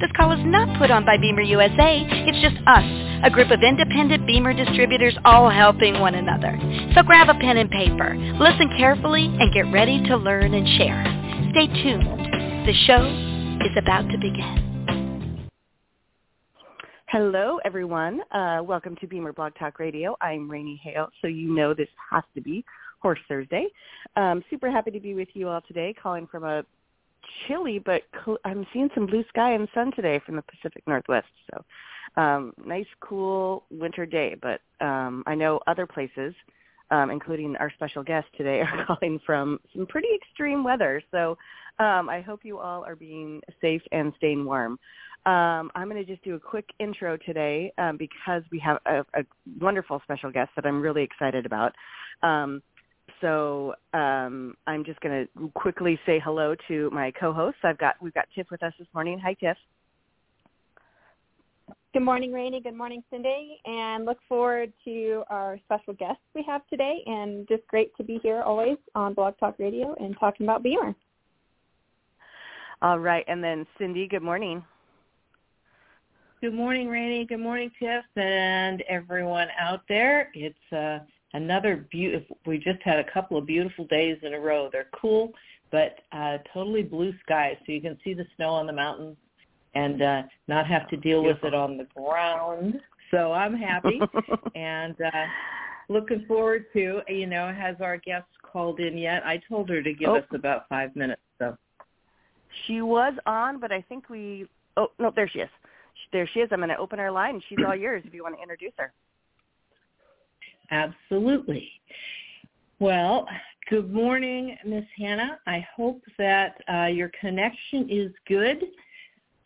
This call is not put on by BEMER USA. It's just us, a group of independent BEMER distributors all helping one another. So grab a pen and paper, listen carefully, and get ready to learn and share. Stay tuned. The show is about to begin. Hello, everyone. Uh, welcome to BEMER Blog Talk Radio. I'm Raini Hale, so you know this has to be Horse Thursday. Um, super happy to be with you all today, calling from a chilly, but cl- I'm seeing some blue sky and sun today from the Pacific Northwest. So um, nice, cool winter day. But um, I know other places, um, including our special guest today, are calling from some pretty extreme weather. So um, I hope you all are being safe and staying warm. Um, I'm going to just do a quick intro today um, because we have a, a wonderful special guest that I'm really excited about. Um, so um, I'm just going to quickly say hello to my co-hosts. I've got we've got Tiff with us this morning. Hi, Tiff. Good morning, Raini. Good morning, Cindy. And look forward to our special guests we have today. And just great to be here always on Blog Talk Radio and talking about BEMER. All right, and then Cindy. Good morning. Good morning, Raini. Good morning, Tiff, and everyone out there. It's uh, another beautiful. We just had a couple of beautiful days in a row. They're cool, but uh, totally blue skies, so you can see the snow on the mountains and uh, not have to deal with it on the ground. So I'm happy and uh, looking forward to. You know, has our guest called in yet? I told her to give Oh. us about five minutes. So She was on, but I think we. Oh no, there she is. There she is. I'm going to open her line. She's all yours if you want to introduce her. Absolutely. Well, good morning, Miss Hannah. I hope that uh, your connection is good.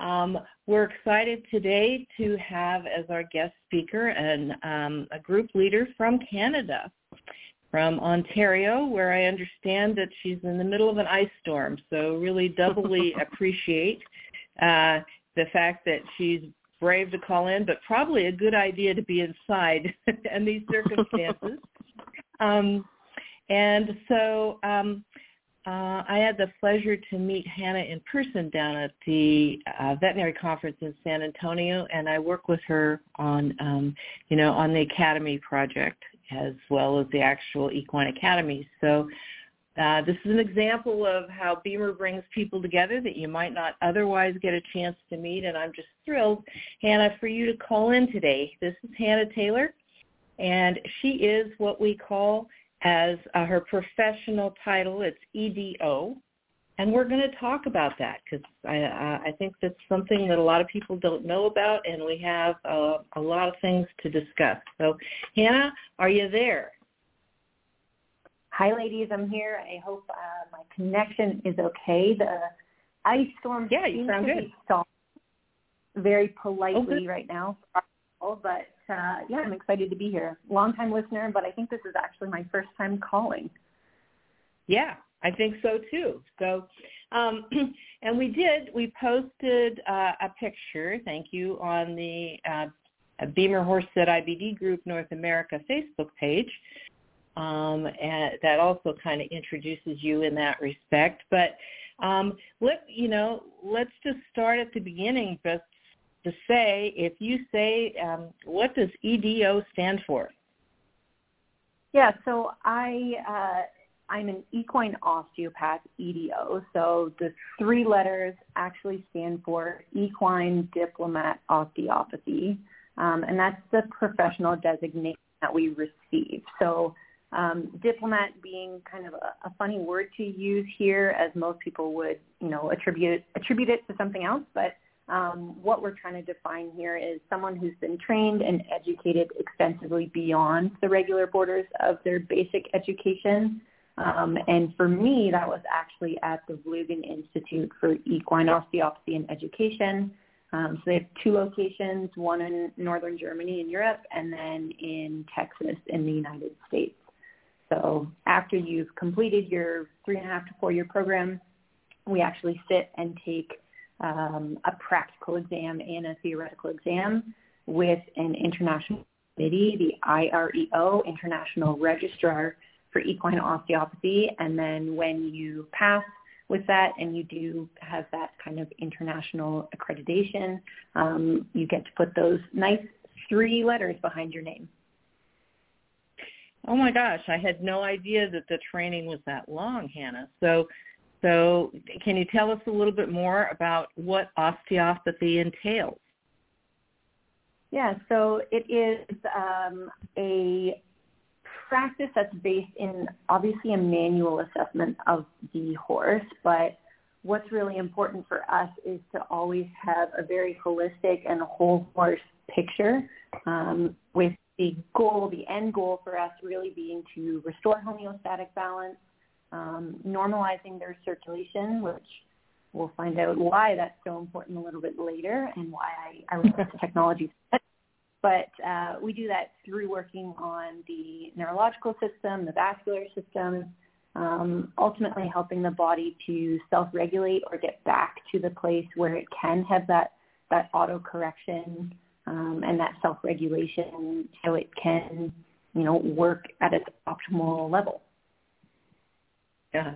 Um, we're excited today to have as our guest speaker and um, a group leader from Canada, from Ontario, where I understand that she's in the middle of an ice storm. So really doubly appreciate uh, the fact that she's brave to call in, but probably a good idea to be inside in these circumstances. um, and so um, uh, I had the pleasure to meet Hannah in person down at the uh, veterinary conference in San Antonio, and I work with her on, um, you know, on the academy project as well as the actual equine academy. So uh, this is an example of how BEMER brings people together that you might not otherwise get a chance to meet, and I'm just thrilled, Hannah, for you to call in today. This is Hannah Taylor, and she is what we call as uh, her professional title, it's EDO, and we're going to talk about that because I, uh, I think that's something that a lot of people don't know about, and we have uh, a lot of things to discuss. So, Hannah, are you there? Hi, ladies. I'm here. I hope uh, my connection is okay. The ice storm Yeah, you seems sound to good. very politely right now. But uh, yeah, I'm excited to be here. Long time listener, but I think this is actually my first time calling. Yeah, I think so too. So, um, and we did. We posted uh, a picture. Thank you on the uh, BEMER Horse Set IBD Group North America Facebook page. Um, and that also kind of introduces you in that respect. But um, let you know, let's just start at the beginning, just to say, if you say, um, what does EDO stand for? Yeah, so I uh, I'm an equine osteopath, EDO. So the three letters actually stand for Equine Diplomat Osteopathy, um, and that's the professional designation that we receive. So Um, diplomat being kind of a, a funny word to use here, as most people would, you know, attribute attribute it to something else. But um, what we're trying to define here is someone who's been trained and educated extensively beyond the regular borders of their basic education. Um, and for me, that was actually at the Vluggen Institute for Equine Osteopathy and Education. Um, so they have two locations, one in northern Germany in Europe and then in Texas in the United States. So after you've completed your three and a half to four year program, we actually sit and take um, a practical exam and a theoretical exam with an international committee, the IREO, International Registrar for Equine Osteopathy. And then when you pass with that and you do have that kind of international accreditation, um, you get to put those nice three letters behind your name. Oh my gosh, I had no idea that the training was that long, Hannah. So so can you tell us a little bit more about what osteopathy entails? Yeah, so it is um, a practice that's based in obviously a manual assessment of the horse, but what's really important for us is to always have a very holistic and whole horse picture um, with the goal, the end goal for us really being to restore homeostatic balance, um, normalizing their circulation, which we'll find out why that's so important a little bit later and why I, I look the technology. But uh, we do that through working on the neurological system, the vascular system, um, ultimately helping the body to self-regulate or get back to the place where it can have that, that auto-correction um, and that self-regulation so it can, you know, work at its optimal level. Yeah.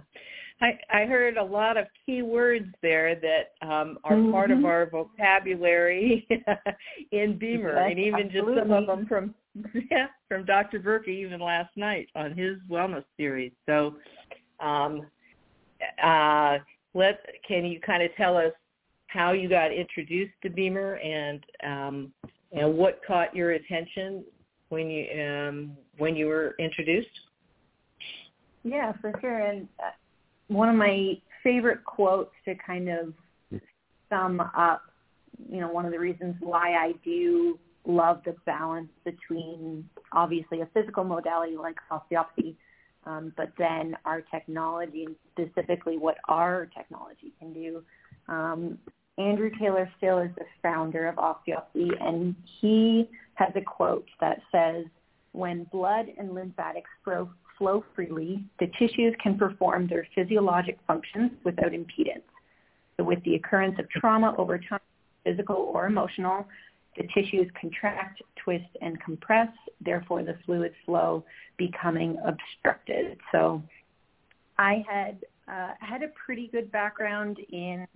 I, I heard a lot of key words there that um, are mm-hmm. part of our vocabulary in BEMER, yes, and even absolutely. just some of them from yeah, from Dr. Burke even last night on his wellness series. So, um, uh, let can you kind of tell us how you got introduced to BEMER and um, and what caught your attention when you um, when you were introduced? Yeah, for sure. And uh, one of my favorite quotes to kind of sum up, you know, one of the reasons why I do love the balance between obviously a physical modality like osteopathy, um, but then our technology and specifically what our technology can do. Um, Andrew Taylor Still is the founder of osteopathy, and he has a quote that says, when blood and lymphatics flow, flow freely, the tissues can perform their physiologic functions without impedance. So with the occurrence of trauma over time, physical or emotional, the tissues contract, twist, and compress, therefore the fluid flow becoming obstructed. So I had uh, had a pretty good background in,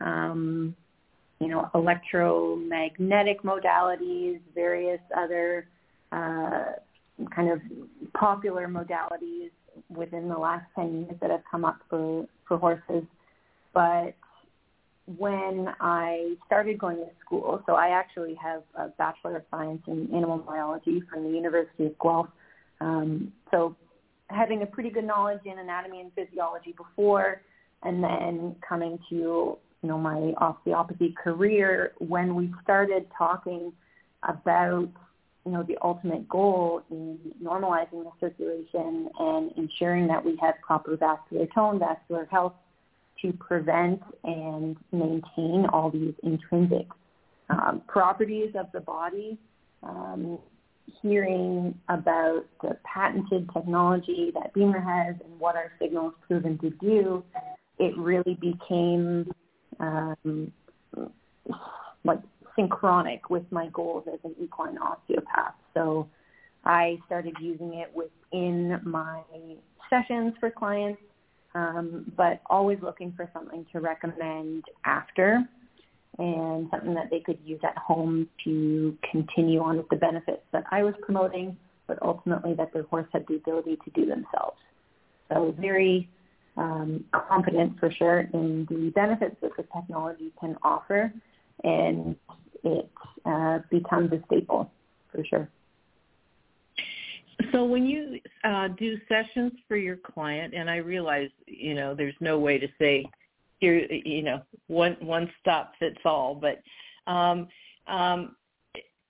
um, you know, electromagnetic modalities, various other uh, kind of popular modalities within the last 10 years that have come up for, for horses. But when I started going to school, so I actually have a Bachelor of Science in Animal Biology from the University of Guelph. Um, so having a pretty good knowledge in anatomy and physiology before, and then coming to, you know, my osteopathy career, when we started talking about you know, the ultimate goal in normalizing the circulation and ensuring that we have proper vascular tone, vascular health to prevent and maintain all these intrinsic um, properties of the body. Um, hearing about the patented technology that BEMER has and what our signal is proven to do, it really became um, like synchronic with my goals as an equine osteopath. So I started using it within my sessions for clients, um, but always looking for something to recommend after and something that they could use at home to continue on with the benefits that I was promoting, but ultimately that their horse had the ability to do themselves. So very um, confident for sure in the benefits that the technology can offer and it uh, becomes a staple for sure. So when you uh, do sessions for your client, and I realize you know there's no way to say here you know one one stop fits all, but um, um,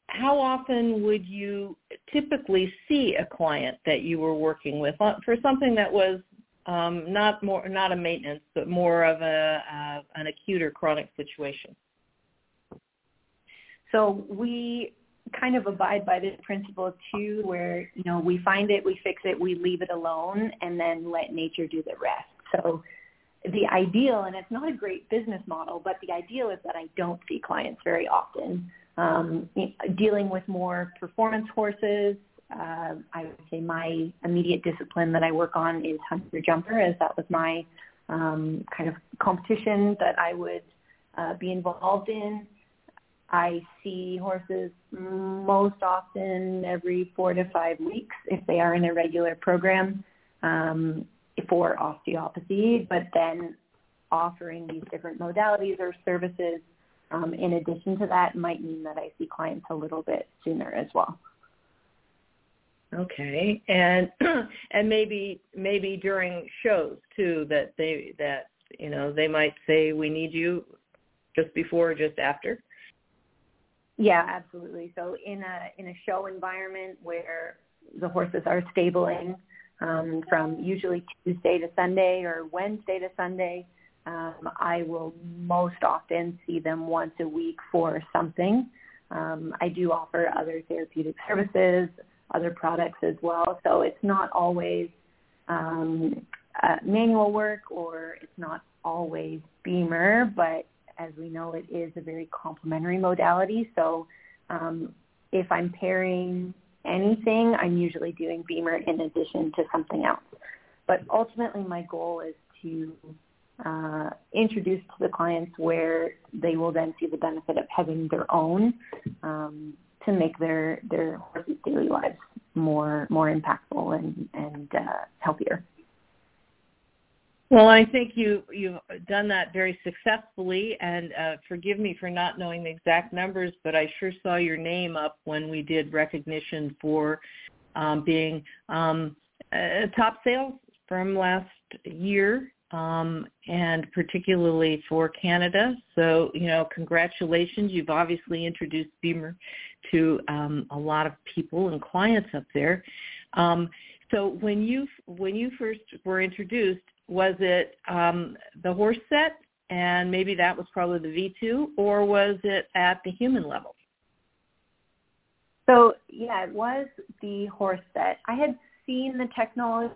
how often would you typically see a client that you were working with for something that was um, not more not a maintenance, but more of a uh, an acute or chronic situation? So we kind of abide by this principle too, where you know we find it, we fix it, we leave it alone, and then let nature do the rest. So the ideal, and it's not a great business model, but the ideal is that I don't see clients very often. Um, dealing with more performance horses, uh, I would say my immediate discipline that I work on is hunter jumper, as that was my um, kind of competition that I would uh, be involved in. I see horses most often every four to five weeks if they are in a regular program um, for osteopathy, but then offering these different modalities or services um, in addition to that might mean that I see clients a little bit sooner as well. Okay, and and maybe maybe during shows too that they that you know they might say we need you just before or just after. Yeah, absolutely. So in a in a show environment where the horses are stabling um, from usually Tuesday to Sunday or Wednesday to Sunday, um, I will most often see them once a week for something. Um, I do offer other therapeutic services, other products as well. So it's not always um, uh, manual work or it's not always BEMER, but as we know, it is a very complementary modality. So um, if I'm pairing anything, I'm usually doing BEMER in addition to something else. But ultimately, my goal is to uh, introduce to the clients where they will then see the benefit of having their own um, to make their their daily lives more more impactful and and uh, healthier. Well, I think you you've done that very successfully, and uh, forgive me for not knowing the exact numbers, but I sure saw your name up when we did recognition for um, being um, a top sales from last year, um, and particularly for Canada. So, you know, congratulations! You've obviously introduced BEMER to um, a lot of people and clients up there. Um, so when you when you first were introduced, was it um, the horse set, and maybe that was probably the V2, or was it at the human level? So yeah, it was the horse set. I had seen the technology.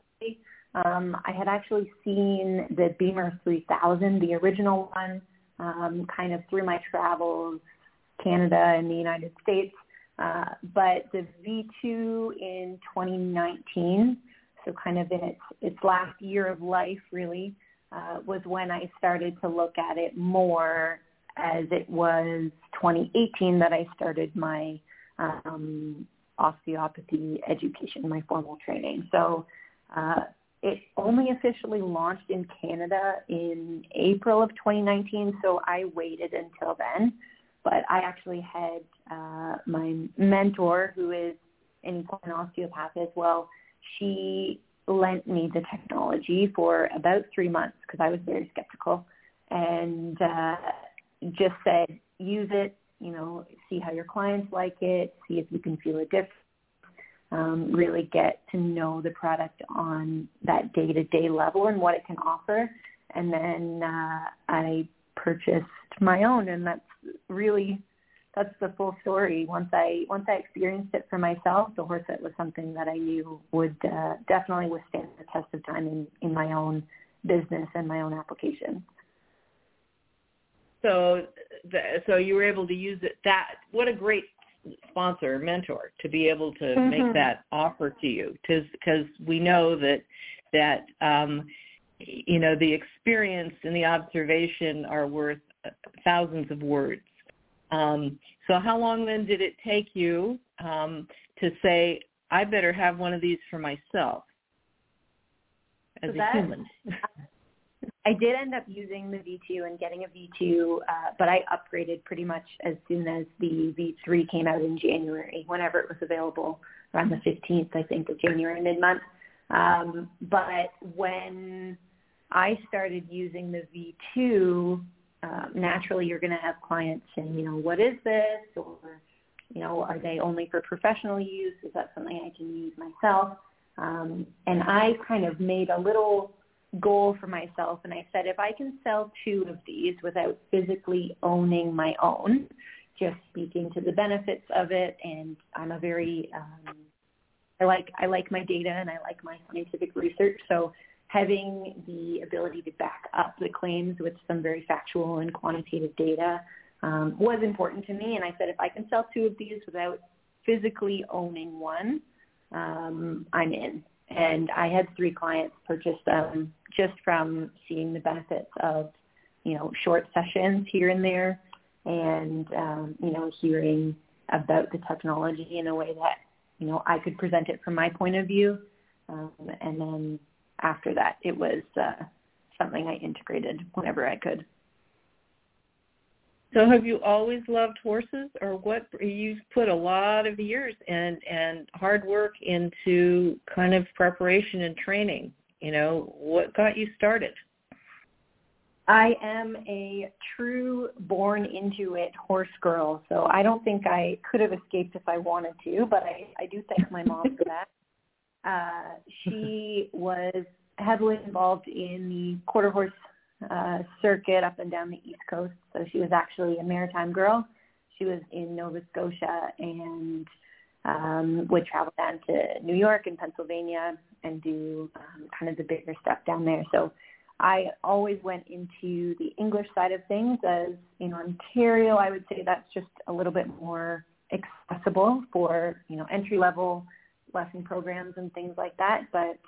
Um, I had actually seen the BEMER 3000, the original one, um, kind of through my travels, Canada and the United States. Uh, but the V2 in 2019 so kind of in its its last year of life really uh, was when I started to look at it more as it was 2018 that I started my um, osteopathy education, my formal training. So uh, it only officially launched in Canada in April of 2019, so I waited until then. But I actually had uh, my mentor, who is an osteopath as well, she lent me the technology for about three months because I was very skeptical and uh, just said, use it, you know, see how your clients like it, see if you can feel a difference, um, really get to know the product on that day-to-day level and what it can offer. And then uh, I purchased my own, and that's really that's the full story. Once I once I experienced it for myself, the horse set was something that I knew would uh, definitely withstand the test of time in, in my own business and my own application. So, the, so you were able to use it. That what a great sponsor, mentor, to be able to mm-hmm. make that offer to you, because we know that that um, you know the experience and the observation are worth thousands of words um, so how long then did it take you um, to say, I better have one of these for myself as so that, a human? I did end up using the V2 and getting a V2, uh, but I upgraded pretty much as soon as the V3 came out in January, whenever it was available, around the 15th, I think, of January, mid-month. Um, but when I started using the V2, uh, naturally you're going to have clients saying, you know, what is this? Or, you know, are they only for professional use? Is that something I can use myself? Um, and I kind of made a little goal for myself and I said if I can sell two of these without physically owning my own, just speaking to the benefits of it and I'm a very um I like I like my data and I like my scientific research. So having the ability to back up the claims with some very factual and quantitative data um, was important to me. And I said if I can sell two of these without physically owning one, um, I'm in and I had three clients purchase them just from seeing the benefits of, you know, short sessions here and there and, um, you know, hearing about the technology in a way that, you know, I could present it from my point of view. Um, and then after that, it was uh, something I integrated whenever I could. So have you always loved horses or what you've put a lot of years and and hard work into kind of preparation and training. You know, what got you started? I am a true born into it horse girl, so I don't think I could have escaped if I wanted to, but I, I do thank my mom for that. Uh, she was heavily involved in the quarter horse uh, circuit up and down the East Coast. So she was actually a maritime girl. She was in Nova Scotia and um, would travel down to New York and Pennsylvania and do um, kind of the bigger stuff down there. So I always went into the English side of things as in Ontario, I would say that's just a little bit more accessible for, you know, entry level lesson programs and things like that. But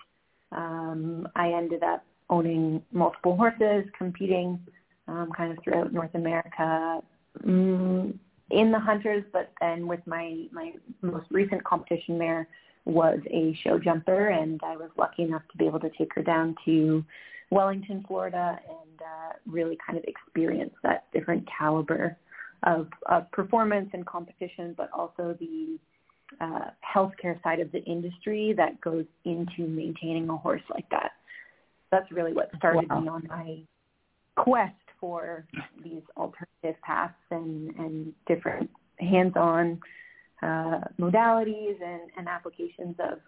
um, I ended up owning multiple horses, competing um, kind of throughout North America mm, in the hunters, but then with my my most recent competition mare was a show jumper, and I was lucky enough to be able to take her down to Wellington, Florida, and uh, really kind of experience that different caliber of, of performance and competition, but also the uh, healthcare side of the industry that goes into maintaining a horse like that that's really what started wow. me on my quest for these alternative paths and, and different hands-on uh, modalities and, and applications of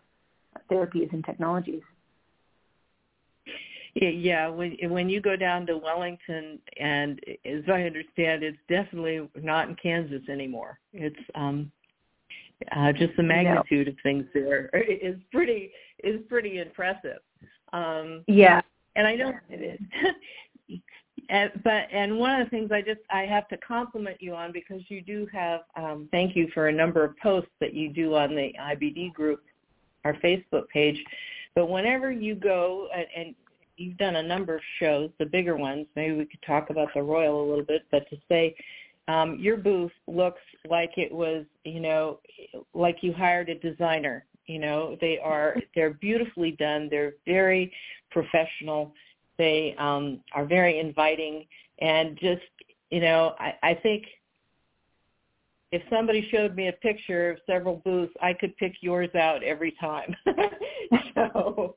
therapies and technologies. Yeah, when when you go down to Wellington, and as I understand, it's definitely not in Kansas anymore. It's um, uh, just the magnitude no. of things there is pretty is pretty impressive. Um, yeah, and I know it is. and, but and one of the things I just I have to compliment you on because you do have um, thank you for a number of posts that you do on the IBD group, our Facebook page. But whenever you go and, and you've done a number of shows, the bigger ones. Maybe we could talk about the Royal a little bit, but to say um, your booth looks like it was, you know, like you hired a designer you know, they are they're beautifully done. They're very professional. They um, are very inviting, and just you know, I, I think if somebody showed me a picture of several booths, I could pick yours out every time. so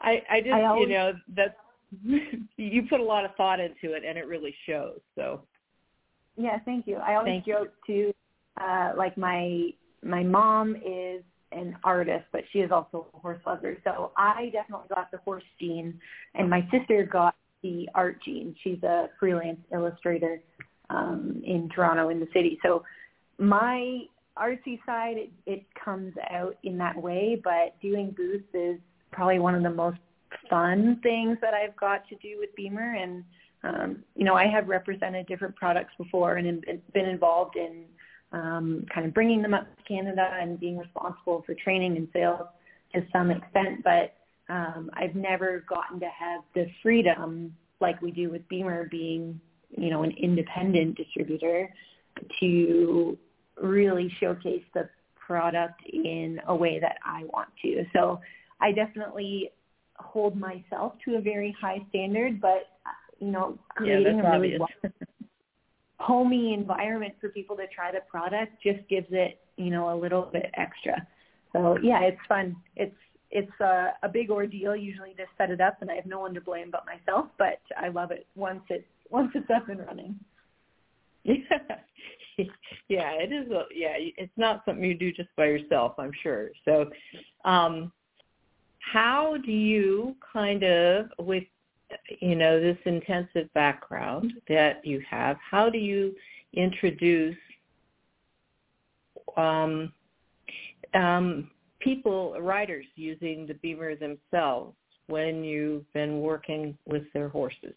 I, I just, I always, you know, that you put a lot of thought into it, and it really shows. So yeah, thank you. I always thank joke you. too, uh, like my my mom is an artist, but she is also a horse lover. So I definitely got the horse gene, and my sister got the art gene. She's a freelance illustrator um, in Toronto, in the city. So my artsy side, it, it comes out in that way, but doing booths is probably one of the most fun things that I've got to do with BEMER. And, um, you know, I have represented different products before and been involved in um, kind of bringing them up to Canada and being responsible for training and sales to some extent, but um, I've never gotten to have the freedom like we do with BEMER being, you know, an independent distributor to really showcase the product in a way that I want to. So I definitely hold myself to a very high standard, but you know, creating yeah, a really. Homey environment for people to try the product just gives it, you know, a little bit extra. So yeah, it's fun. It's it's a, a big ordeal usually to set it up, and I have no one to blame but myself. But I love it once it's once it's up and running. yeah, it is. A, yeah, it's not something you do just by yourself, I'm sure. So, um, how do you kind of with you know this intensive background that you have? How do you introduce um, um, people, riders, using the BEMER themselves when you've been working with their horses?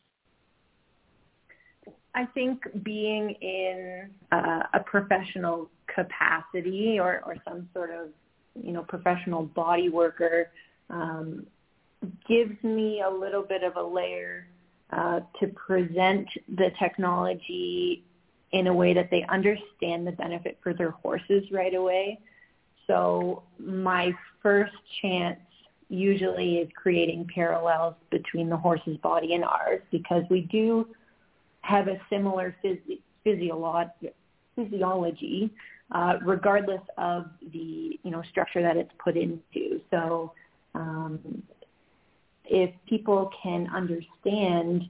I think being in uh, a professional capacity or, or some sort of, you know, professional body worker um, gives me a little bit of a layer uh, to present the technology in a way that they understand the benefit for their horses right away. So my first chance usually is creating parallels between the horse's body and ours because we do have a similar physi- physiolo- physiology, uh, regardless of the you know structure that it's put into. So um, if people can understand,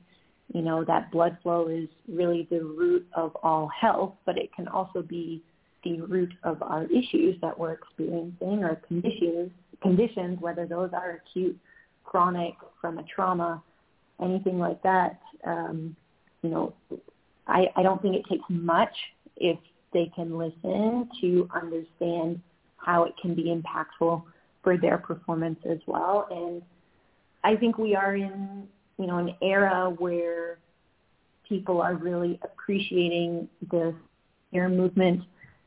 you know, that blood flow is really the root of all health, but it can also be the root of our issues that we're experiencing or conditions, conditions, whether those are acute, chronic, from a trauma, anything like that. Um, you know, I, I don't think it takes much if they can listen to understand how it can be impactful for their performance as well. And I think we are in, you know, an era where people are really appreciating the air movement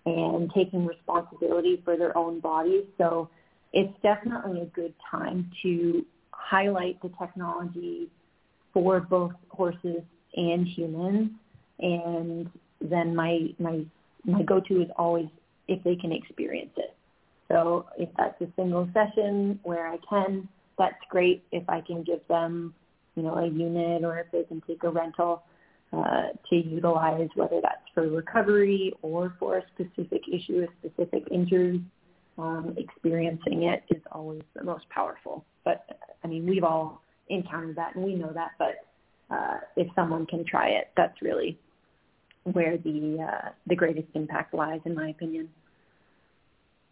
and taking responsibility for their own bodies. So it's definitely a good time to highlight the technology for both horses and humans. And then my my my go-to is always if they can experience it. So if that's a single session where I can, that's great. If I can give them, you know, a unit or if they can take a rental uh, to utilize, whether that's for recovery or for a specific issue, a specific injury, um, experiencing it is always the most powerful. But I mean, we've all encountered that and we know that. But uh, if someone can try it, that's really where the uh, the greatest impact lies, in my opinion.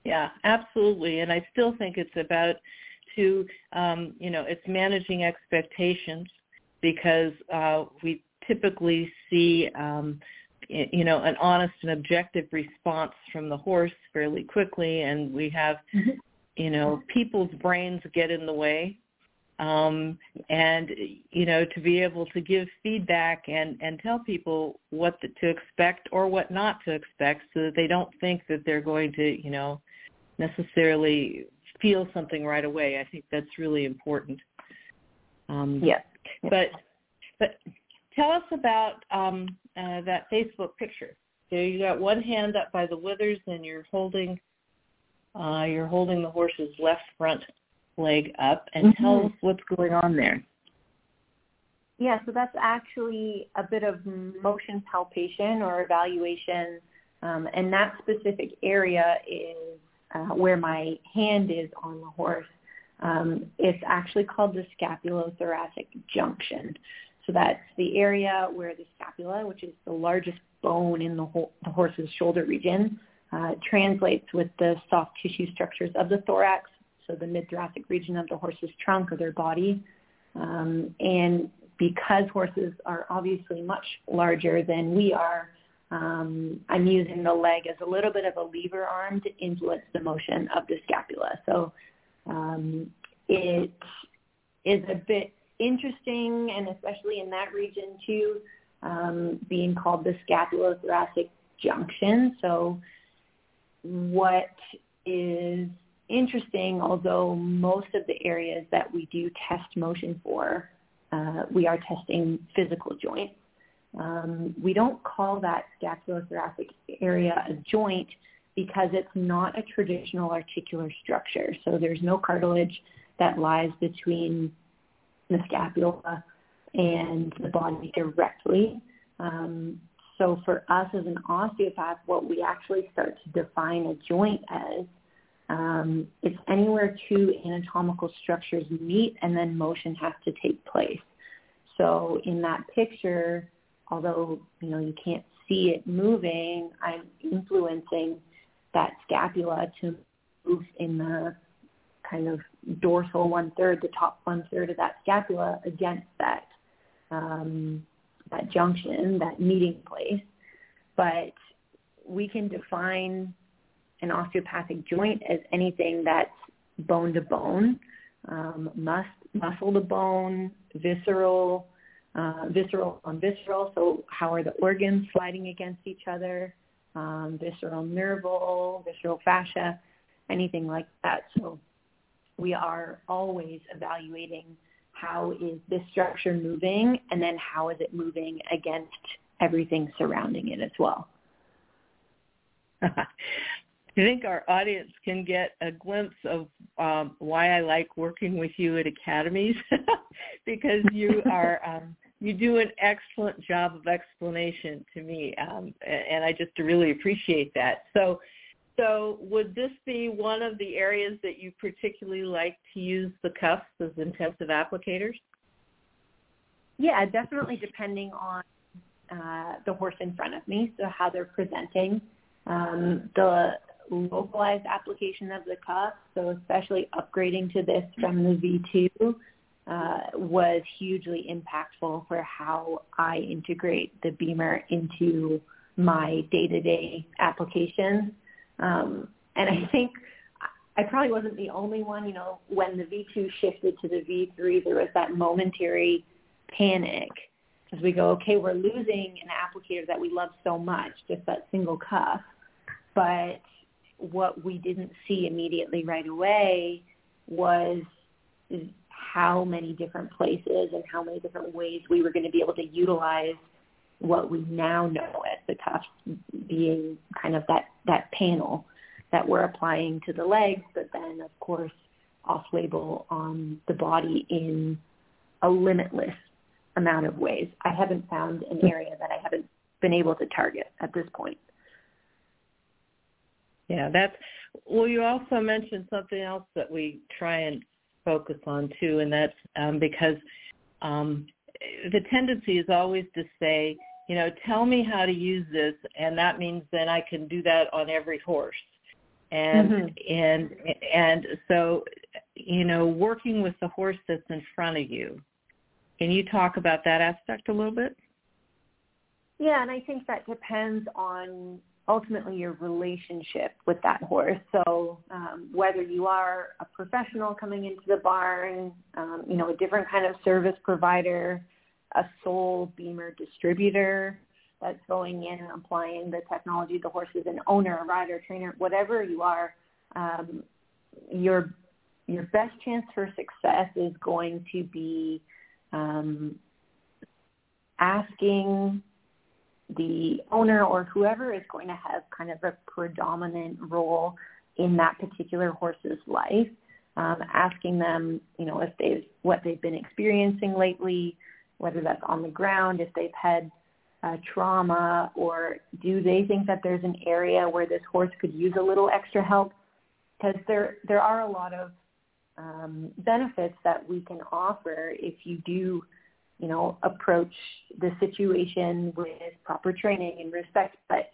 Yeah, absolutely. And I still think it's about to, um, you know, it's managing expectations because uh, we typically see, um, you know, an honest and objective response from the horse fairly quickly, and we have, mm-hmm. you know, people's brains get in the way. Um, and you know to be able to give feedback and and tell people what the, to expect or what not to expect so that they don't think that they're going to you know necessarily feel something right away. I think that's really important. Um, yes. But but tell us about um, uh, that Facebook picture. So you got one hand up by the withers, and you're holding uh, you're holding the horse's left front leg up, and mm-hmm. tell us what's going on there. Yeah, so that's actually a bit of motion palpation or evaluation, um, and that specific area is uh, where my hand is on the horse. Um, it's actually called the scapulothoracic junction. So that's the area where the scapula, which is the largest bone in the, ho- the horse's shoulder region, uh, translates with the soft tissue structures of the thorax, so the mid-thoracic region of the horse's trunk or their body. Um, and because horses are obviously much larger than we are, um, I'm using the leg as a little bit of a lever arm to influence the motion of the scapula. So um, it is a bit interesting, and especially in that region too, um, being called the scapulothoracic junction. So what is interesting, although most of the areas that we do test motion for, uh, we are testing physical joints. Um, we don't call that scapulothoracic area a joint because it's not a traditional articular structure. So there's no cartilage, that lies between the scapula and the body directly. Um, so for us as an osteopath, what we actually start to define a joint as um, it's anywhere two anatomical structures meet and then motion has to take place. So in that picture, although you know you can't see it moving, I'm influencing that scapula to move in the kind of dorsal one third, the top one third of that scapula against that um, that junction, that meeting place. But we can define an osteopathic joint as anything that's bone to bone, um, mus- muscle to bone, visceral, uh, visceral on visceral. So how are the organs sliding against each other? Um, visceral nerval, visceral fascia, anything like that. So we are always evaluating how is this structure moving and then how is it moving against everything surrounding it as well. I think our audience can get a glimpse of um, why I like working with you at academies because you are um, you do an excellent job of explanation to me, um, and I just really appreciate that. So, so would this be one of the areas that you particularly like to use the cuffs as intensive applicators? Yeah, definitely depending on uh, the horse in front of me, so how they're presenting. Um, the localized application of the cuff, so especially upgrading to this from the V2 uh, was hugely impactful for how I integrate the BEMER into my day-to-day applications. Um, and I think I probably wasn't the only one. You know, when the V2 shifted to the V3, there was that momentary panic as we go, okay, we're losing an applicator that we love so much, just that single cuff. But what we didn't see immediately right away was how many different places and how many different ways we were going to be able to utilize what we now know as the cuff being kind of that, that panel that we're applying to the legs, but then of course off-label on the body in a limitless amount of ways. I haven't found an area that I haven't been able to target at this point. Yeah, that's well. You also mentioned something else that we try and focus on too, and that's um, because um, the tendency is always to say, you know, tell me how to use this, and that means then I can do that on every horse, and mm-hmm. and and so, you know, working with the horse that's in front of you. Can you talk about that aspect a little bit? Yeah, and I think that depends on ultimately your relationship with that horse. So um, whether you are a professional coming into the barn, um, you know, a different kind of service provider, a sole BEMER distributor that's going in and applying the technology, the horse is an owner, a rider, trainer, whatever you are, um, your your best chance for success is going to be um, asking the owner or whoever is going to have kind of a predominant role in that particular horse's life, um, asking them, you know, if they've what they've been experiencing lately, whether that's on the ground, if they've had uh, trauma, or do they think that there's an area where this horse could use a little extra help? Because there there are a lot of um, benefits that we can offer if you do you know, approach the situation with proper training and respect, but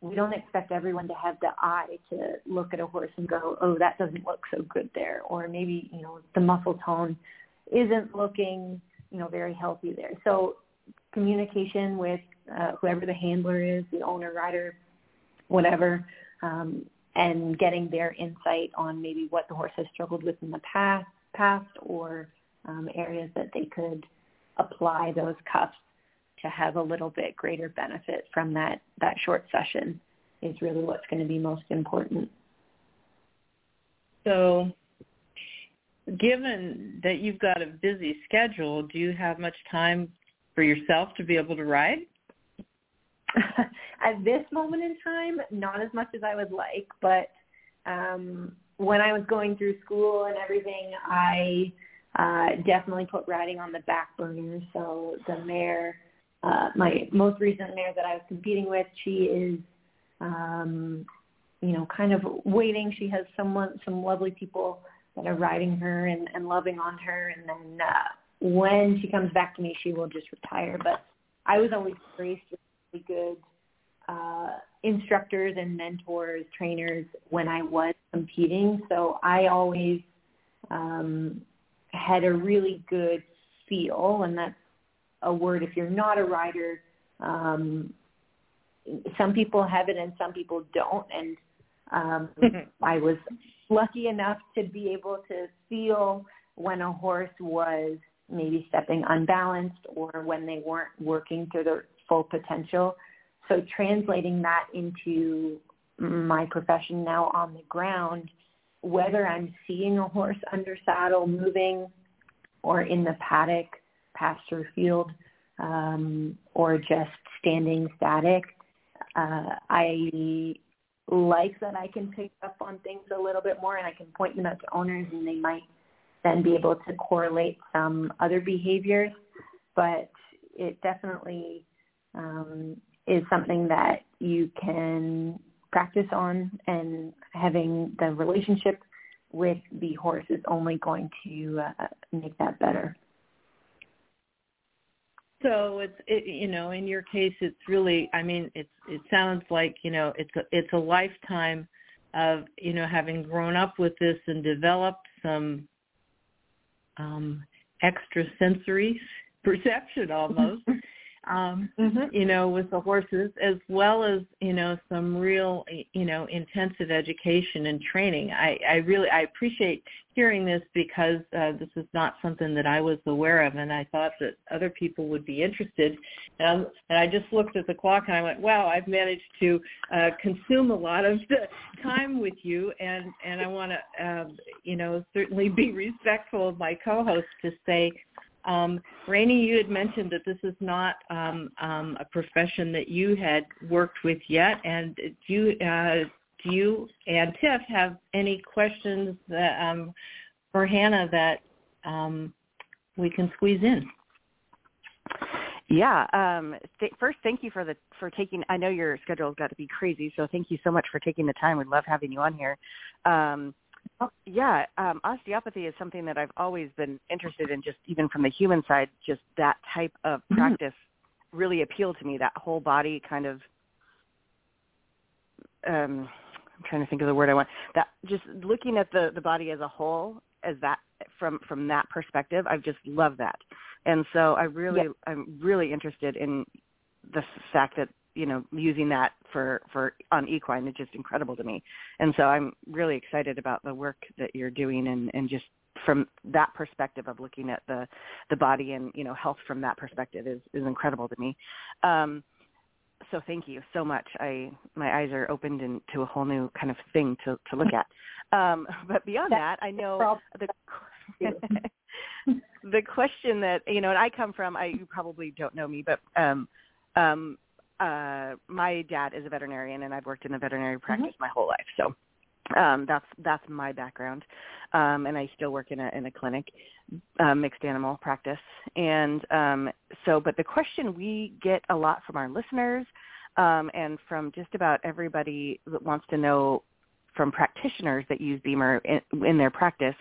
we don't expect everyone to have the eye to look at a horse and go, oh, that doesn't look so good there. Or maybe, you know, the muscle tone isn't looking, you know, very healthy there. So communication with uh, whoever the handler is, the owner, rider, whatever, um, and getting their insight on maybe what the horse has struggled with in the past, past or um, areas that they could – apply those cuffs to have a little bit greater benefit from that, that short session is really what's going to be most important. So given that you've got a busy schedule, do you have much time for yourself to be able to ride? At this moment in time, not as much as I would like, but um, when I was going through school and everything, I uh, definitely put riding on the back burner. So the mare, uh, my most recent mare that I was competing with, she is, um, you know, kind of waiting. She has someone, some lovely people that are riding her and, and loving on her. And then uh, when she comes back to me, she will just retire. But I was always graced with really good uh, instructors and mentors, trainers when I was competing. So I always um, had a really good feel, and that's a word if you're not a rider. Um, some people have it and some people don't, and um, I was lucky enough to be able to feel when a horse was maybe stepping unbalanced or when they weren't working to their full potential. So translating that into my profession now on the ground, whether I'm seeing a horse under saddle moving or in the paddock, pasture field, um, or just standing static, uh, I like that I can pick up on things a little bit more and I can point them out to owners and they might then be able to correlate some other behaviors. But it definitely um, is something that you can practice on and having the relationship with the horse is only going to uh, make that better. So it's it, you know in your case it's really I mean it's it sounds like you know it's a it's a lifetime of you know having grown up with this and developed some um extrasensory perception almost um, mm-hmm. you know, with the horses, as well as you know some real, you know, intensive education and training. I, I really I appreciate hearing this because uh, this is not something that I was aware of, and I thought that other people would be interested. Um, and I just looked at the clock and I went, wow, I've managed to uh, consume a lot of the time with you, and and I want to, uh, you know, certainly be respectful of my co-host to say um, Raini, you had mentioned that this is not um, um, a profession that you had worked with yet, and do you, uh, do you and Tiff have any questions that, um, for Hannah that um, we can squeeze in? Yeah. Um, th- first, thank you for the for taking. I know your schedule's got to be crazy, so thank you so much for taking the time. We'd love having you on here. Um, yeah, um, osteopathy is something that I've always been interested in, just even from the human side. Just that type of mm-hmm. practice mm-hmm. really appealed to me. That whole body kind of. Um, I'm trying to think of the word I want. That just looking at the the body as a whole, as that from from that perspective, I've just loved that, and so I really yeah. I'm really interested in the fact that you know using that for for on equine is just incredible to me. And so i'm really excited about the work that you're doing and and just from that perspective of looking at the the body and you know health from that perspective is is incredible to me. Um so thank you so much. I my eyes are opened into a whole new kind of thing to to look at. Um but beyond that i know the the question that you know and i come from i you probably don't know me but um um uh, my dad is a veterinarian, and I've worked in a veterinary mm-hmm. practice mm-hmm. my whole life. So um, that's that's my background, um, and I still work in a in a clinic, uh, mixed animal practice. And um, so, but the question we get a lot from our listeners, um, and from just about everybody that wants to know from practitioners that use BEMER in, in their practice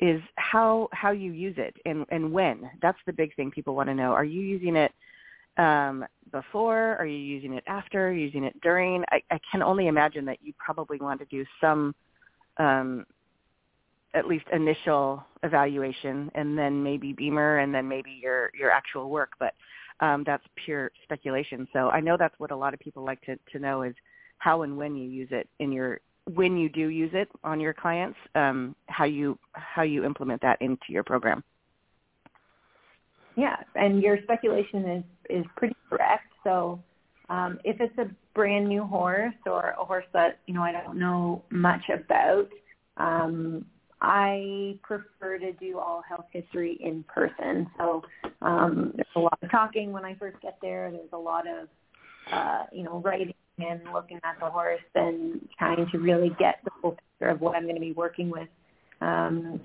is how how you use it and and when. That's the big thing people want to know. Are you using it um, before? Are you using it after? using it during? I, I can only imagine that you probably want to do some, um, at least initial evaluation, and then maybe BEMER, and then maybe your your actual work. But um, that's pure speculation. So I know that's what a lot of people like to to know is how and when you use it in your when you do use it on your clients, um, how you how you implement that into your program. Yeah, and your speculation is is pretty correct. So um, if it's a brand new horse or a horse that you know I don't know much about, um, I prefer to do all health history in person. So um, there's a lot of talking when I first get there. There's a lot of uh, you know writing and looking at the horse and trying to really get the full picture of what I'm going to be working with. Um,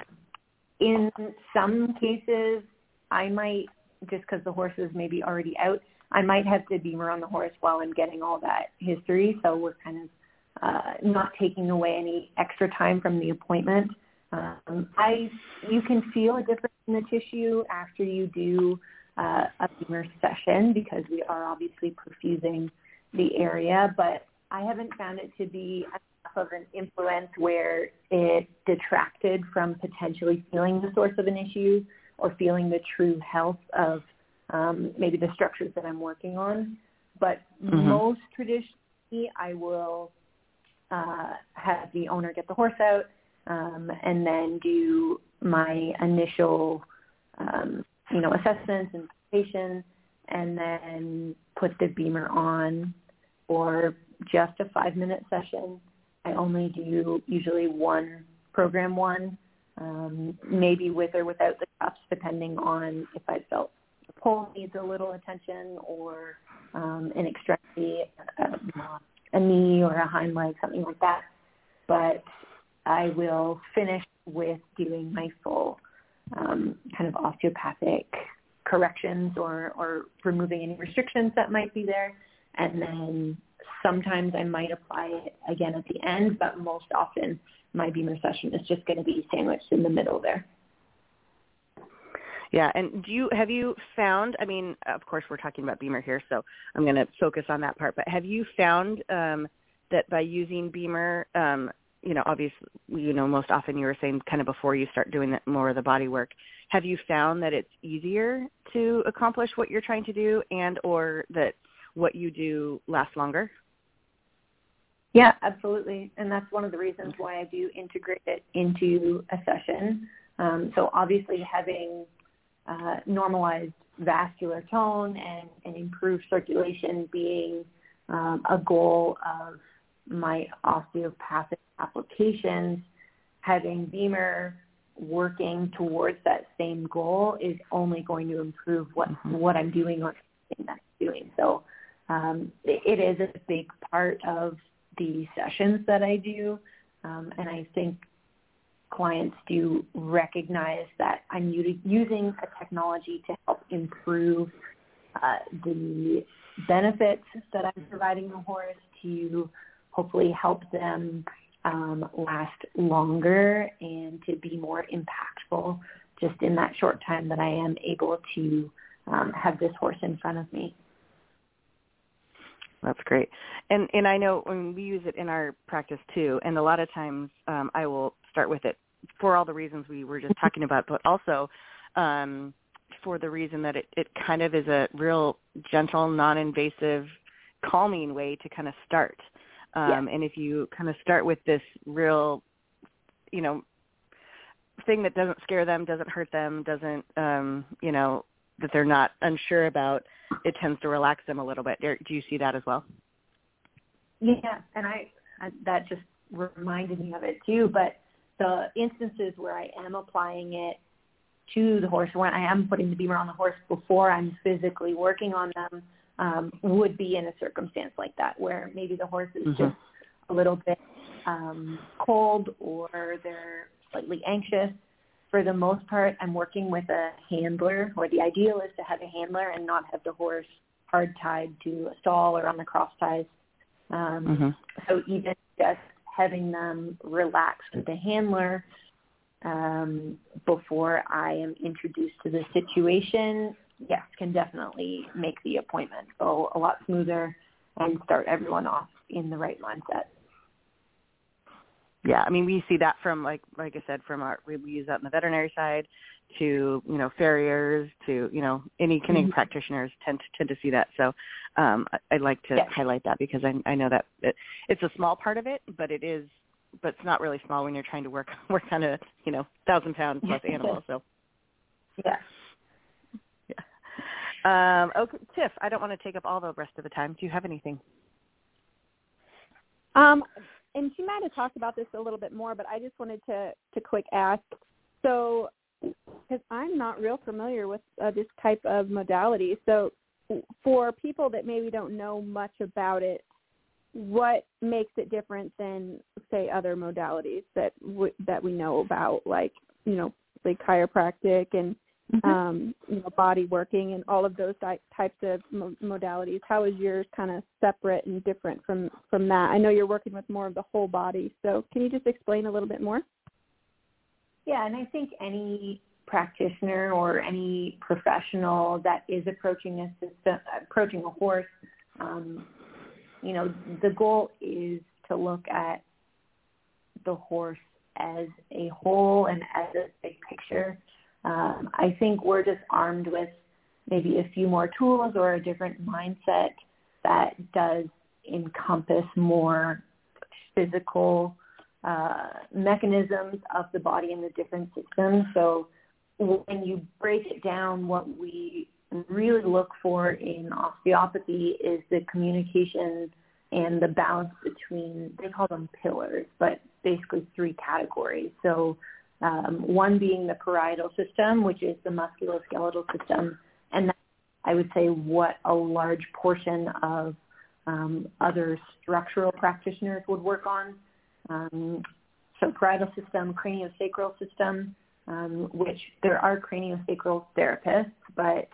in some cases, I might, just because the horse is maybe already out, I might have the BEMER on the horse while I'm getting all that history. So we're kind of uh, not taking away any extra time from the appointment. Um, I, you can feel a difference in the tissue after you do uh, a BEMER session because we are obviously perfusing the area, but I haven't found it to be enough of an influence where it detracted from potentially feeling the source of an issue or feeling the true health of um, maybe the structures that I'm working on. But mm-hmm. most traditionally, I will uh, have the owner get the horse out um, and then do my initial, um, you know, assessments and patient, and then put the BEMER on for just a five-minute session. I only do usually one program one, um, maybe with or without the cuffs, depending on if I felt the pole needs a little attention or um, an extremity, uh, a knee or a hind leg, something like that. But I will finish with doing my full um, kind of osteopathic corrections or, or removing any restrictions that might be there. And then sometimes I might apply it again at the end, but most often my BEMER session is just going to be sandwiched in the middle there. Yeah, and do you have you found? I mean, of course, we're talking about BEMER here, so I'm going to focus on that part. But have you found um, that by using BEMER, um, you know, obviously, you know, most often you were saying kind of before you start doing that more of the body work. Have you found that it's easier to accomplish what you're trying to do, and or that what you do lasts longer? Yeah, absolutely, and that's one of the reasons why I do integrate it into a session. Um, so obviously, having uh, normalized vascular tone and, and improved circulation being um, a goal of my osteopathic applications, having BEMER working towards that same goal is only going to improve what mm-hmm. what I'm doing or that I'm doing. So um, it is a big part of the sessions that I do, um, and I think clients do recognize that I'm using a technology to help improve uh, the benefits that I'm providing the horse to hopefully help them um, last longer and to be more impactful just in that short time that I am able to um, have this horse in front of me. That's great. And and I know when we use it in our practice too, and a lot of times um, I will start with it for all the reasons we were just talking about, but also um, for the reason that it, it kind of is a real gentle, non-invasive, calming way to kind of start. Um, yeah. And if you kind of start with this real, you know, thing that doesn't scare them, doesn't hurt them, doesn't, um, you know, that they're not unsure about, it tends to relax them a little bit. Do you see that as well? Yeah, and I, I that just reminded me of it too. But the instances where I am applying it to the horse, when I am putting the BEMER on the horse before I'm physically working on them, um, would be in a circumstance like that where maybe the horse is mm-hmm. just a little bit um, cold or they're slightly anxious. For the most part, I'm working with a handler, or the ideal is to have a handler and not have the horse hard tied to a stall or on the cross ties. Um, mm-hmm. So even just having them relax with the handler um, before I am introduced to the situation yes, can definitely make the appointment go a lot smoother and start everyone off in the right mindset. Yeah, I mean we see that from like like I said from our we we use that on the veterinary side to you know farriers to you know any clinic mm-hmm. practitioners tend to tend to see that. So um, I, would like to yes. highlight that because I, I know that it, it's a small part of it, but it is but it's not really small when you're trying to work work on a you know thousand pound plus animal. So yeah, um, okay, Tiff, I don't want to take up all the rest of the time. Do you have anything? Um, and she might have talked about this a little bit more, but I just wanted to to quick ask. So, because I'm not real familiar with uh, this type of modality, so for people that maybe don't know much about it, what makes it different than say other modalities that w- that we know about, like you know, like chiropractic and mm-hmm. um, you know, body working and all of those di- types of mo- modalities. How is yours kind of separate and different from from that? I know you're working with more of the whole body, so can you just explain a little bit more? Yeah, and I think any practitioner or any professional that is approaching a system, approaching a horse, um, you know, the goal is to look at the horse as a whole and as a big picture. Um, I think we're just armed with maybe a few more tools or a different mindset that does encompass more physical uh, mechanisms of the body and the different systems. So when you break it down, what we really look for in osteopathy is the communication and the balance between, they call them pillars, but basically three categories. So um, one being the parietal system, which is the musculoskeletal system, and that's, I would say what a large portion of um, other structural practitioners would work on. Um, so parietal system, craniosacral system, um, which there are craniosacral therapists, but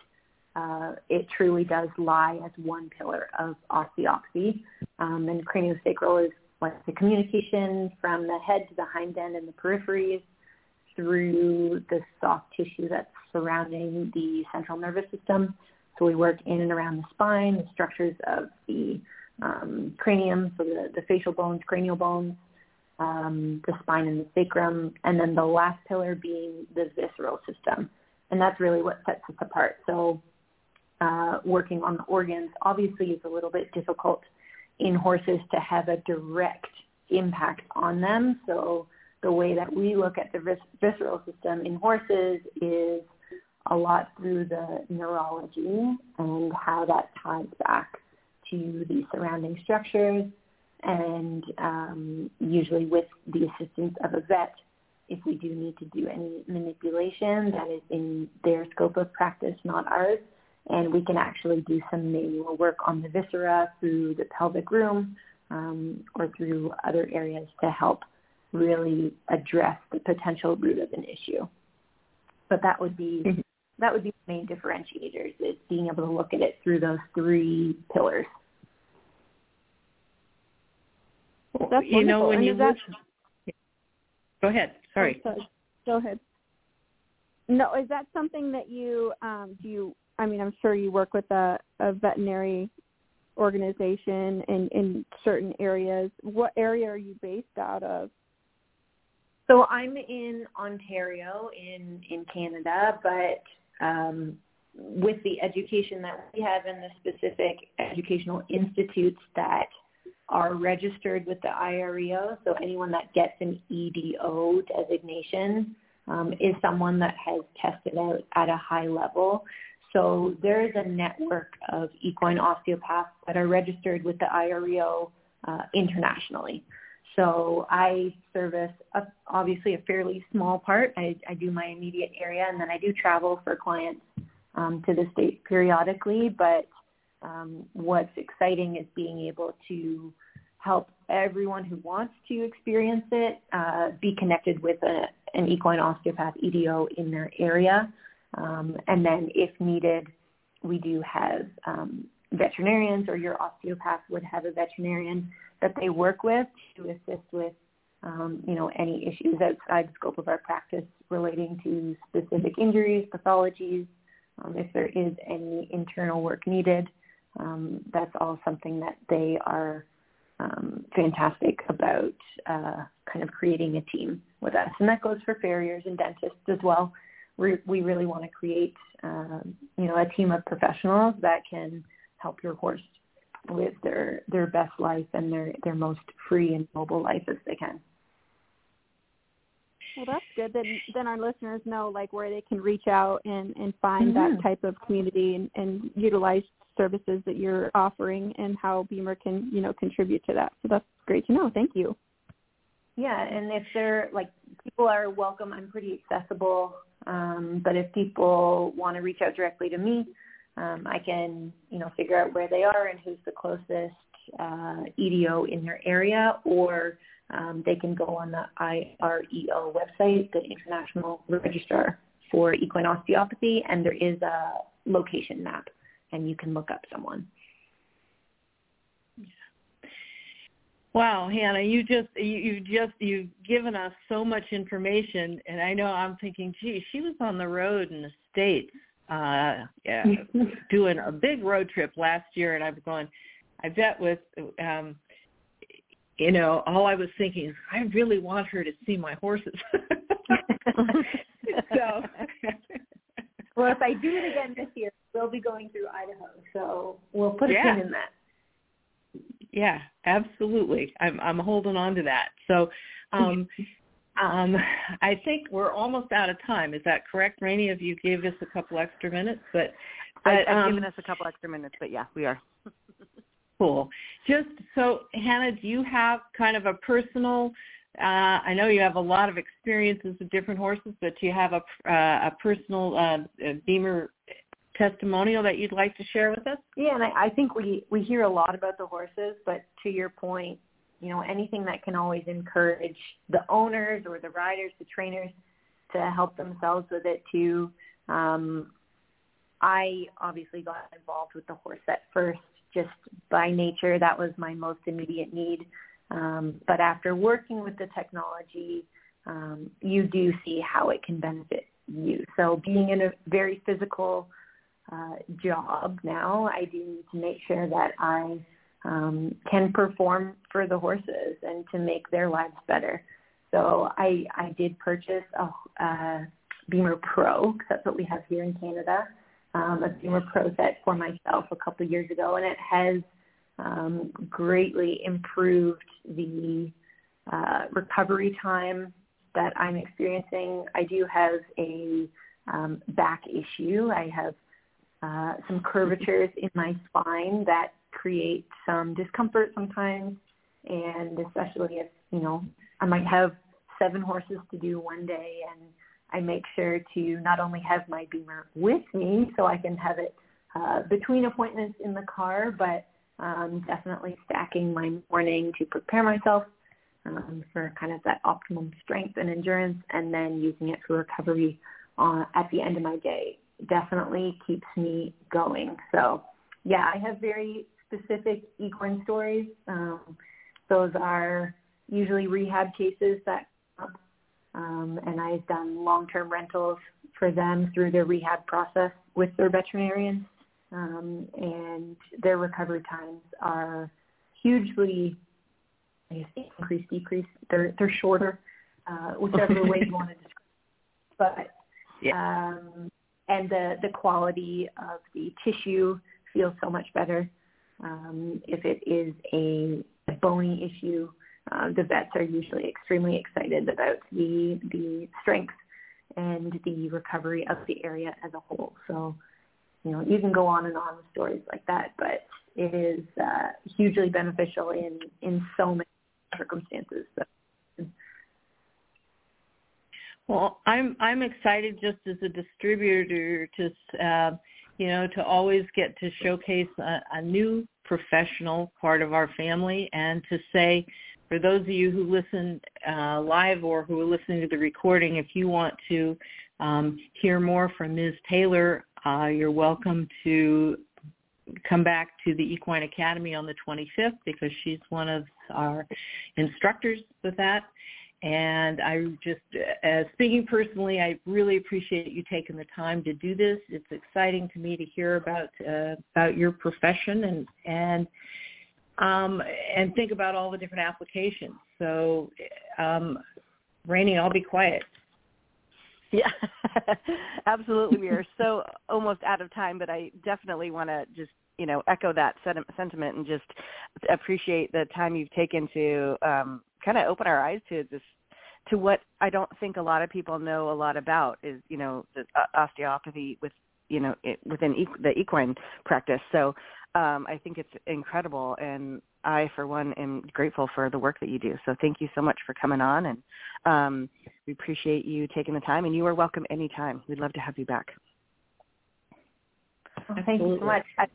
uh, it truly does lie as one pillar of osteopathy. Um, and craniosacral is like the communication from the head to the hind end and the peripheries through the soft tissue that's surrounding the central nervous system. So we work in and around the spine, the structures of the um, cranium, so the, the facial bones, cranial bones, um, the spine and the sacrum, and then the last pillar being the visceral system. And that's really what sets us apart. So uh, working on the organs obviously is a little bit difficult in horses to have a direct impact on them. So the way that we look at the vis- visceral system in horses is a lot through the neurology and how that ties back to the surrounding structures and um, usually with the assistance of a vet if we do need to do any manipulation that is in their scope of practice, not ours. And we can actually do some manual work on the viscera through the pelvic room um, or through other areas to help really address the potential root of an issue. But that would be mm-hmm. that would be the main differentiators is being able to look at it through those three pillars. That's you know when and you that... go ahead. Sorry. Oh, sorry. Go ahead. No, is that something that you um, do? You, I mean, I'm sure you work with a, a veterinary organization in in certain areas. What area are you based out of? So I'm in Ontario in in Canada, but um, with the education that we have and the specific educational institutes that are registered with the IREO. So anyone that gets an EDO designation um, is someone that has tested out at a high level. So there is a network of equine osteopaths that are registered with the IREO uh, internationally. So I service a, obviously a fairly small part. I, I do my immediate area, and then I do travel for clients um, to the state periodically. But um, what's exciting is being able to help everyone who wants to experience it uh, be connected with a, an equine osteopath EDO in their area. Um, and then if needed, we do have um, veterinarians or your osteopath would have a veterinarian that they work with to assist with um, you know, any issues outside the scope of our practice relating to specific injuries, pathologies, um, if there is any internal work needed. Um, that's all something that they are um, fantastic about uh, kind of creating a team with us. And that goes for farriers and dentists as well. We, we really want to create, um, you know, a team of professionals that can help your horse live their, their best life and their, their most free and mobile life as they can. Well, that's good. Then, then our listeners know like where they can reach out and and find mm-hmm. that type of community and, and utilize services that you're offering and how BEMER can you know contribute to that. So that's great to know. Thank you. Yeah, and if they're like people are welcome, I'm pretty accessible. Um, but if people want to reach out directly to me, um, I can you know figure out where they are and who's the closest uh, EDO in their area, or um, they can go on the IREO website, the International Registrar for Equine Osteopathy, and there is a location map, and you can look up someone. Wow, Hannah, you just you, you just you've given us so much information, and I know I'm thinking, gee, she was on the road in the states, uh, yeah, doing a big road trip last year, and I was going, I bet with, um, you know, all I was thinking is, I really want her to see my horses. so. well, if I do it again this year, we'll be going through Idaho, so we'll put a yeah. pin in that. Yeah, absolutely. I'm I'm holding on to that. So um um I think we're almost out of time. Is that correct, Raini? If you gave us a couple extra minutes, but, but I, I've um, given us a couple extra minutes, but yeah, we are. cool. Just so Hannah, do you have kind of a personal uh, I know you have a lot of experiences with different horses, but do you have a, uh, a personal uh, BEMER testimonial that you'd like to share with us? Yeah, and I, I think we we hear a lot about the horses, but to your point, you know, anything that can always encourage the owners or the riders, the trainers, to help themselves with it too. Um, I obviously got involved with the horse at first, just by nature. That was my most immediate need. Um, but after working with the technology, um, you do see how it can benefit you. So being in a very physical uh, job now, I do need to make sure that I um, can perform for the horses and to make their lives better. So I, I did purchase a, a BEMER Pro, because that's what we have here in Canada, um, a BEMER Pro set for myself a couple years ago, and it has um, greatly improved the uh, recovery time that I'm experiencing. I do have a um, back issue. I have uh, some curvatures in my spine that create some discomfort sometimes, and especially if you know I might have seven horses to do one day, and I make sure to not only have my BEMER with me so I can have it uh, between appointments in the car, but um, definitely stacking my morning to prepare myself um, for kind of that optimum strength and endurance, and then using it for recovery uh, at the end of my day definitely keeps me going. So, yeah, I have very specific equine stories. Um, those are usually rehab cases that come up, um, and I've done long-term rentals for them through their rehab process with their veterinarians um, and their recovery times are hugely I guess increase, decrease. They're they're shorter, uh, whichever way you want to describe. It. But yeah. um, and the the quality of the tissue feels so much better. Um, if it is a, bony issue, uh, the vets are usually extremely excited about the the strength and the recovery of the area as a whole. So you know, you can go on and on with stories like that, but it is uh, hugely beneficial in in so many circumstances. So. Well, I'm I'm excited just as a distributor to uh, you know to always get to showcase a, a new professional part of our family and to say for those of you who listen uh, live or who are listening to the recording, if you want to um, hear more from Ms. Taylor uh, you're welcome to come back to the Equine Academy on the 25th because she's one of our instructors with that. And I just, uh, speaking personally, I really appreciate you taking the time to do this. It's exciting to me to hear about uh, about your profession and and um, and think about all the different applications. So, um, Raini, I'll be quiet. Yeah, absolutely. We are so almost out of time, but I definitely want to just you know echo that sentiment and just appreciate the time you've taken to um, kind of open our eyes to this to what I don't think a lot of people know a lot about is you know the osteopathy with you know it, within the equine practice. So um, I think it's incredible, and I, for one, am grateful for the work that you do. So thank you so much for coming on, and um, we appreciate you taking the time. And you are welcome anytime. We'd love to have you back. Well, thank you so much. I,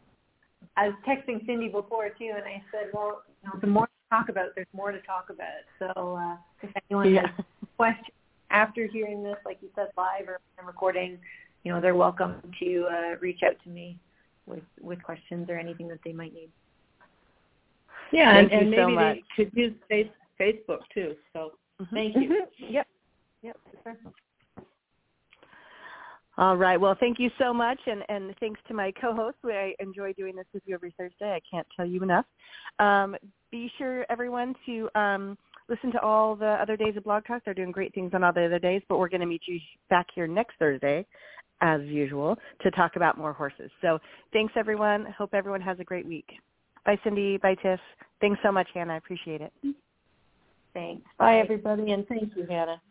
I was texting Cindy before too, and I said, well, you know, the more to talk about, there's more to talk about. So uh, if anyone Yeah. has questions after hearing this, like you said, live or recording, you know, they're welcome to uh, reach out to me with with questions or anything that they might need. Yeah, Thank and, and you so maybe much. they could use Facebook too. So Mhm. thank you. Mm-hmm. Yep. Yep. Sure. All right. Well, thank you so much, and, and thanks to my co-host. I enjoy doing this with you every Thursday. I can't tell you enough. Um, be sure, everyone, to um, listen to all the other days of Blog Talk. They're doing great things on all the other days, but we're going to meet you back here next Thursday, as usual, to talk about more horses. So thanks, everyone. Hope everyone has a great week. Bye, Cindy. Bye, Tiff. Thanks so much, Hannah. I appreciate it. Thanks. Bye, everybody, and thank you, Hannah.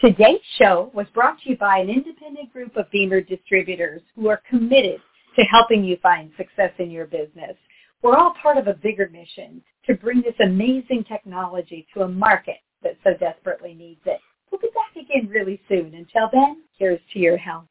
Today's show was brought to you by an independent group of BEMER distributors who are committed to helping you find success in your business. We're all part of a bigger mission to bring this amazing technology to a market that so desperately needs it. We'll be back again really soon. Until then, here's to your health.